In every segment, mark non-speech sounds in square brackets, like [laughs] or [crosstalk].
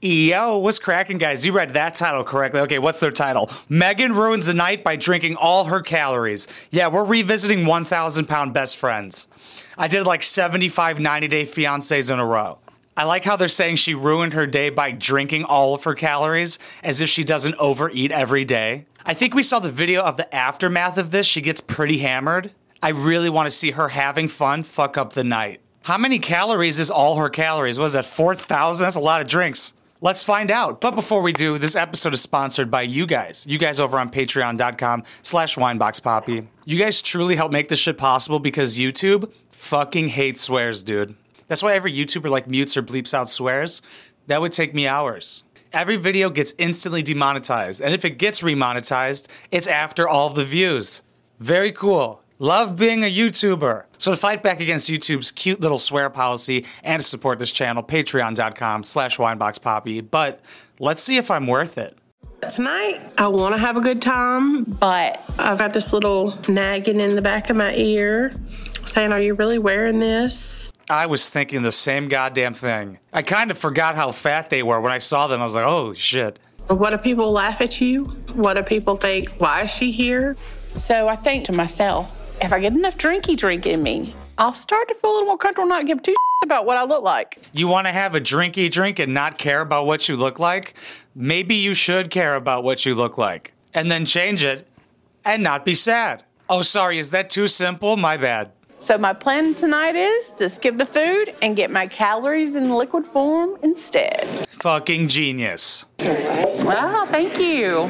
Yo, what's cracking, guys? You read that title correctly. Okay, what's their title? Megan ruins the night by drinking all her calories. Yeah, we're revisiting 1,000 pound best friends. I did like 75 90 day fiancés in a row. I like how they're saying she ruined her day by drinking all of her calories as if she doesn't overeat every day. I think we saw the video of the aftermath of this. She gets pretty hammered. I really want to see her having fun fuck up the night. How many calories is all her calories? What is that, 4,000? That's a lot of drinks. Let's find out. But before we do, this episode is sponsored by you guys. You guys over on patreon.com slash wineboxpoppy. You guys truly help make this shit possible because YouTube fucking hates swears, dude. That's why every YouTuber like mutes or bleeps out swears. That would take me hours. Every video gets instantly demonetized, and if it gets remonetized, it's after all the views. Very cool. Love being a YouTuber. So to fight back against YouTube's cute little swear policy and to support this channel, patreon.com slash wineboxpoppy. But let's see if I'm worth it. Tonight, I want to have a good time, but I've got this little nagging in the back of my ear saying, Are you really wearing this? I was thinking the same goddamn thing. I kind of forgot how fat they were when I saw them. I was like, oh shit. What do people laugh at you? What do people think? Why is she here? So I think to myself, if I get enough drinky drink in me, I'll start to feel a little more comfortable not give two about what I look like. You want to have a drinky drink and not care about what you look like? Maybe you should care about what you look like and then change it and not be sad. Oh, sorry, is that too simple? My bad. So my plan tonight is to skip the food and get my calories in liquid form instead. Fucking genius. Wow, thank you.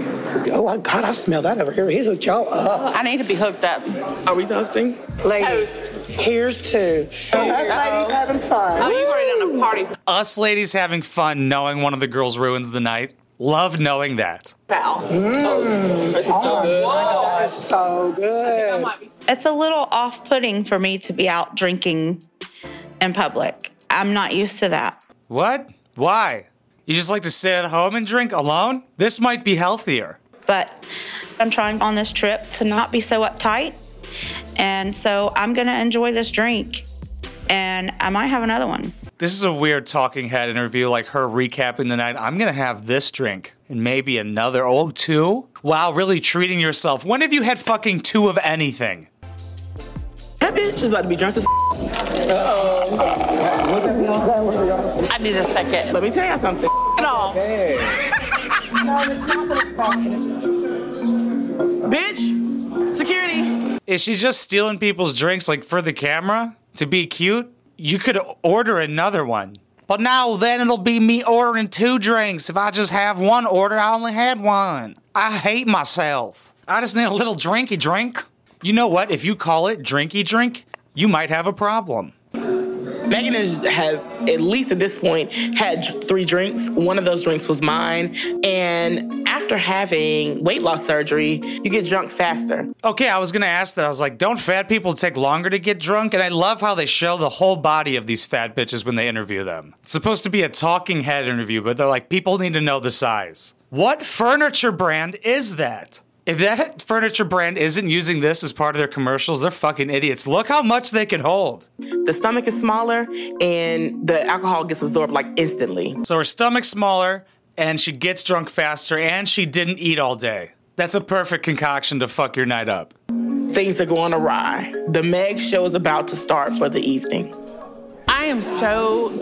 Oh my God, I smell that over here. He hooked y'all up. I need to be hooked up. Are we toasting? Ladies, Toast. here's to us ladies having fun. Oh, you already done a party Us ladies having fun knowing one of the girls ruins the night. Love knowing that. Wow. Mmm. Oh, it's so oh, foul. That's so good. It's a little off putting for me to be out drinking in public. I'm not used to that. What? Why? You just like to sit at home and drink alone? This might be healthier. But I'm trying on this trip to not be so uptight. And so I'm going to enjoy this drink. And I might have another one. This is a weird talking head interview, like her recapping the night. I'm gonna have this drink and maybe another. Oh, two? Wow, really treating yourself. When have you had fucking two of anything? That bitch is about to be drunk as I need a second. Let me tell you something. At all. [laughs] Bitch, security. Is she just stealing people's drinks like for the camera to be cute? You could order another one. But now then it'll be me ordering two drinks. If I just have one order, I only had one. I hate myself. I just need a little drinky drink. You know what? If you call it drinky drink, you might have a problem. Megan is, has, at least at this point, had three drinks. One of those drinks was mine. And after having weight loss surgery, you get drunk faster. Okay, I was gonna ask that. I was like, don't fat people take longer to get drunk? And I love how they show the whole body of these fat bitches when they interview them. It's supposed to be a talking head interview, but they're like, people need to know the size. What furniture brand is that? If that furniture brand isn't using this as part of their commercials, they're fucking idiots. Look how much they can hold. The stomach is smaller and the alcohol gets absorbed like instantly. So her stomach's smaller, and she gets drunk faster, and she didn't eat all day. That's a perfect concoction to fuck your night up. Things are going awry. The Meg show is about to start for the evening. I am so,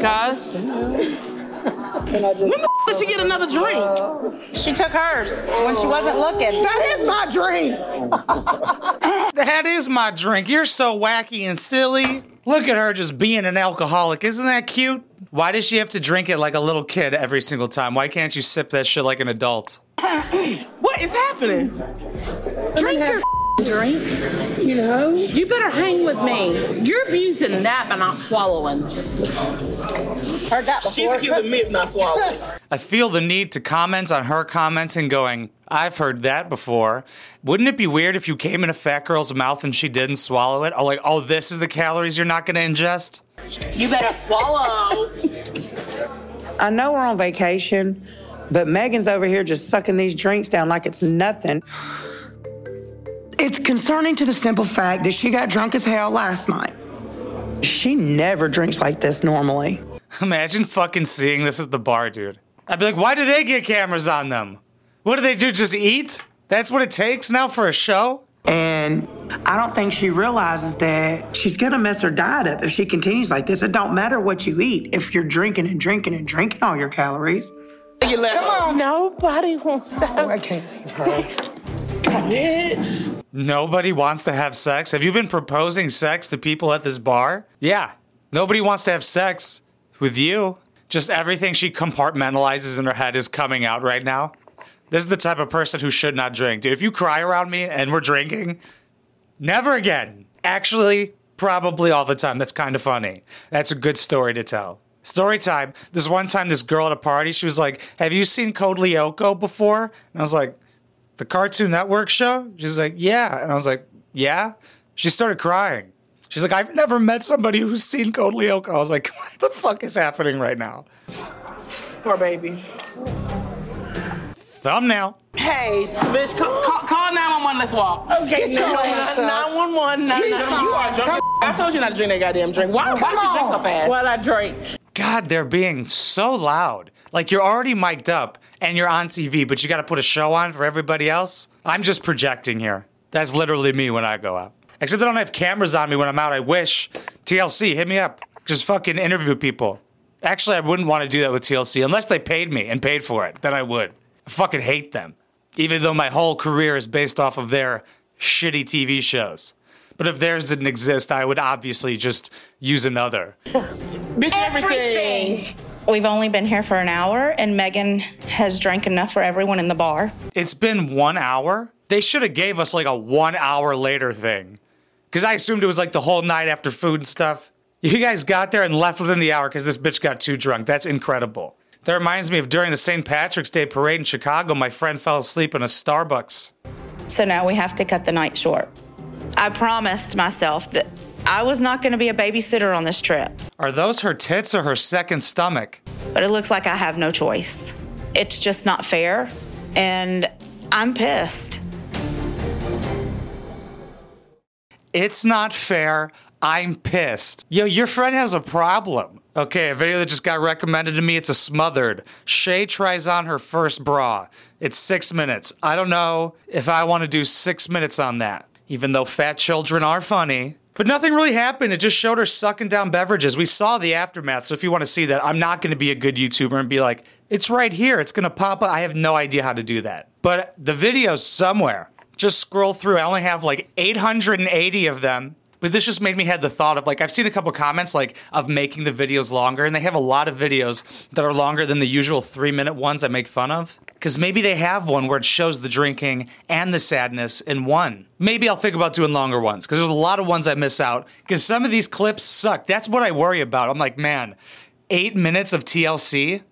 guys. When the f- did she get another drink? She took hers when she wasn't looking. That is my drink. [laughs] That is my drink. You're so wacky and silly. Look at her just being an alcoholic. Isn't that cute? Why does she have to drink it like a little kid every single time? Why can't you sip that shit like an adult? [coughs] What is happening? Drink your drink. You know? You better hang with me. You're abusing that by not swallowing. Heard that She's accusing me of not swallowing. [laughs] I feel the need to comment on her commenting, going, I've heard that before. Wouldn't it be weird if you came in a fat girl's mouth and she didn't swallow it? Oh, like, oh, this is the calories you're not gonna ingest? You better swallow. I know we're on vacation, but Megan's over here just sucking these drinks down like it's nothing. It's concerning to the simple fact that she got drunk as hell last night. She never drinks like this normally. Imagine fucking seeing this at the bar, dude. I'd be like, why do they get cameras on them? What do they do? Just eat? That's what it takes now for a show? And I don't think she realizes that she's gonna mess her diet up if she continues like this. It don't matter what you eat if you're drinking and drinking and drinking all your calories. You left. Come on. Nobody wants that. Oh, I can't leave her. Bitch. Nobody wants to have sex. Have you been proposing sex to people at this bar? Yeah. Nobody wants to have sex with you. Just everything she compartmentalizes in her head is coming out right now. This is the type of person who should not drink. Dude, if you cry around me and we're drinking, never again. Actually, probably all the time. That's kind of funny. That's a good story to tell. Story time. This one time, this girl at a party, she was like, Have you seen Code Lyoko before? And I was like, the Cartoon Network show? She's like, yeah. And I was like, yeah? She started crying. She's like, I've never met somebody who's seen Code Lyoko. I was like, [laughs] what the fuck is happening right now? Poor baby. Thumbnail. Hey, bitch, call, call, call 911. Let's walk. Okay, Get your no, ass up. 911, You are drunk. I told you not to drink that goddamn drink. Why, why did you drink so fast? What I drink. God, they're being so loud. Like you're already mic'd up and you're on TV, but you got to put a show on for everybody else. I'm just projecting here. That's literally me when I go out. Except I don't have cameras on me when I'm out. I wish. TLC, hit me up. Just fucking interview people. Actually, I wouldn't want to do that with TLC unless they paid me and paid for it. Then I would. I fucking hate them. Even though my whole career is based off of their shitty TV shows. But if theirs didn't exist, I would obviously just use another. [laughs] bitch, everything. We've only been here for an hour, and Megan has drank enough for everyone in the bar. It's been one hour. They should have gave us like a one hour later thing. Cause I assumed it was like the whole night after food and stuff. You guys got there and left within the hour because this bitch got too drunk. That's incredible. That reminds me of during the St. Patrick's Day parade in Chicago, my friend fell asleep in a Starbucks. So now we have to cut the night short. I promised myself that I was not going to be a babysitter on this trip, Are those her tits or her second stomach? but it looks like I have no choice. It's just not fair, and I'm pissed. It's not fair. I'm pissed. Yo, your friend has a problem. Okay, a video that just got recommended to me. It's a smothered. Shay tries on her first bra. It's six minutes. I don't know if I want to do six minutes on that, even though fat children are funny. But nothing really happened. It just showed her sucking down beverages. We saw the aftermath. So if you want to see that, I'm not going to be a good YouTuber and be like, it's right here. It's going to pop up. I have no idea how to do that. But the video's somewhere. Just scroll through. I only have like 880 of them. But this just made me had the thought of like I've seen a couple comments like of making the videos longer, and they have a lot of videos that are longer than the usual three minute ones I make fun of. Because maybe they have one where it shows the drinking and the sadness in one. Maybe I'll think about doing longer ones because there's a lot of ones I miss out. Because some of these clips suck. That's what I worry about. I'm like, man, eight minutes of TLC.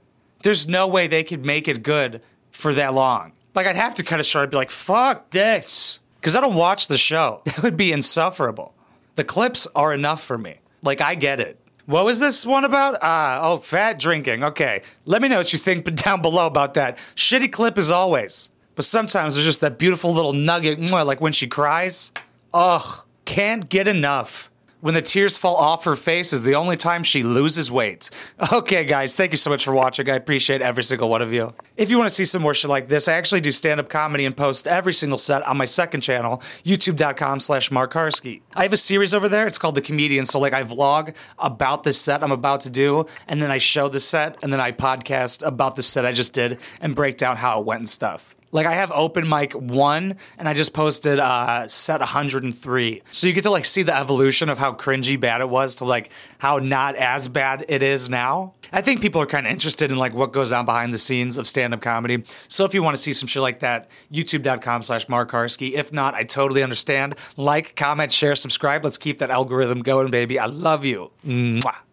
There's no way they could make it good for that long. Like I'd have to cut it short. I'd be like, fuck this. Because I don't watch the show. [laughs] That would be insufferable. The clips are enough for me. Like, I get it. What was this one about? Ah, oh, fat drinking. Okay. Let me know what you think [laughs] down below about that. Shitty clip as always. But sometimes there's just that beautiful little nugget, like when she cries. Ugh, can't get enough. When the tears fall off her face is the only time she loses weight. Okay, guys, thank you so much for watching. I appreciate every single one of you. If you want to see some more shit like this, I actually do stand-up comedy and post every single set on my second channel, youtube.com slash Mark Karski. I have a series over there. It's called The Comedian. So, like, I vlog about this set I'm about to do, and then I show the set, and then I podcast about the set I just did and break down how it went and stuff. Like I have open mic one, and I just posted uh, set 103. So you get to like see the evolution of how cringy bad it was to like how not as bad it is now. I think people are kind of interested in like what goes on behind the scenes of stand-up comedy. So if you want to see some shit like that, youtube.com slash Mark Karski. If not, I totally understand. Like, comment, share, subscribe. Let's keep that algorithm going, baby. I love you. Mwah.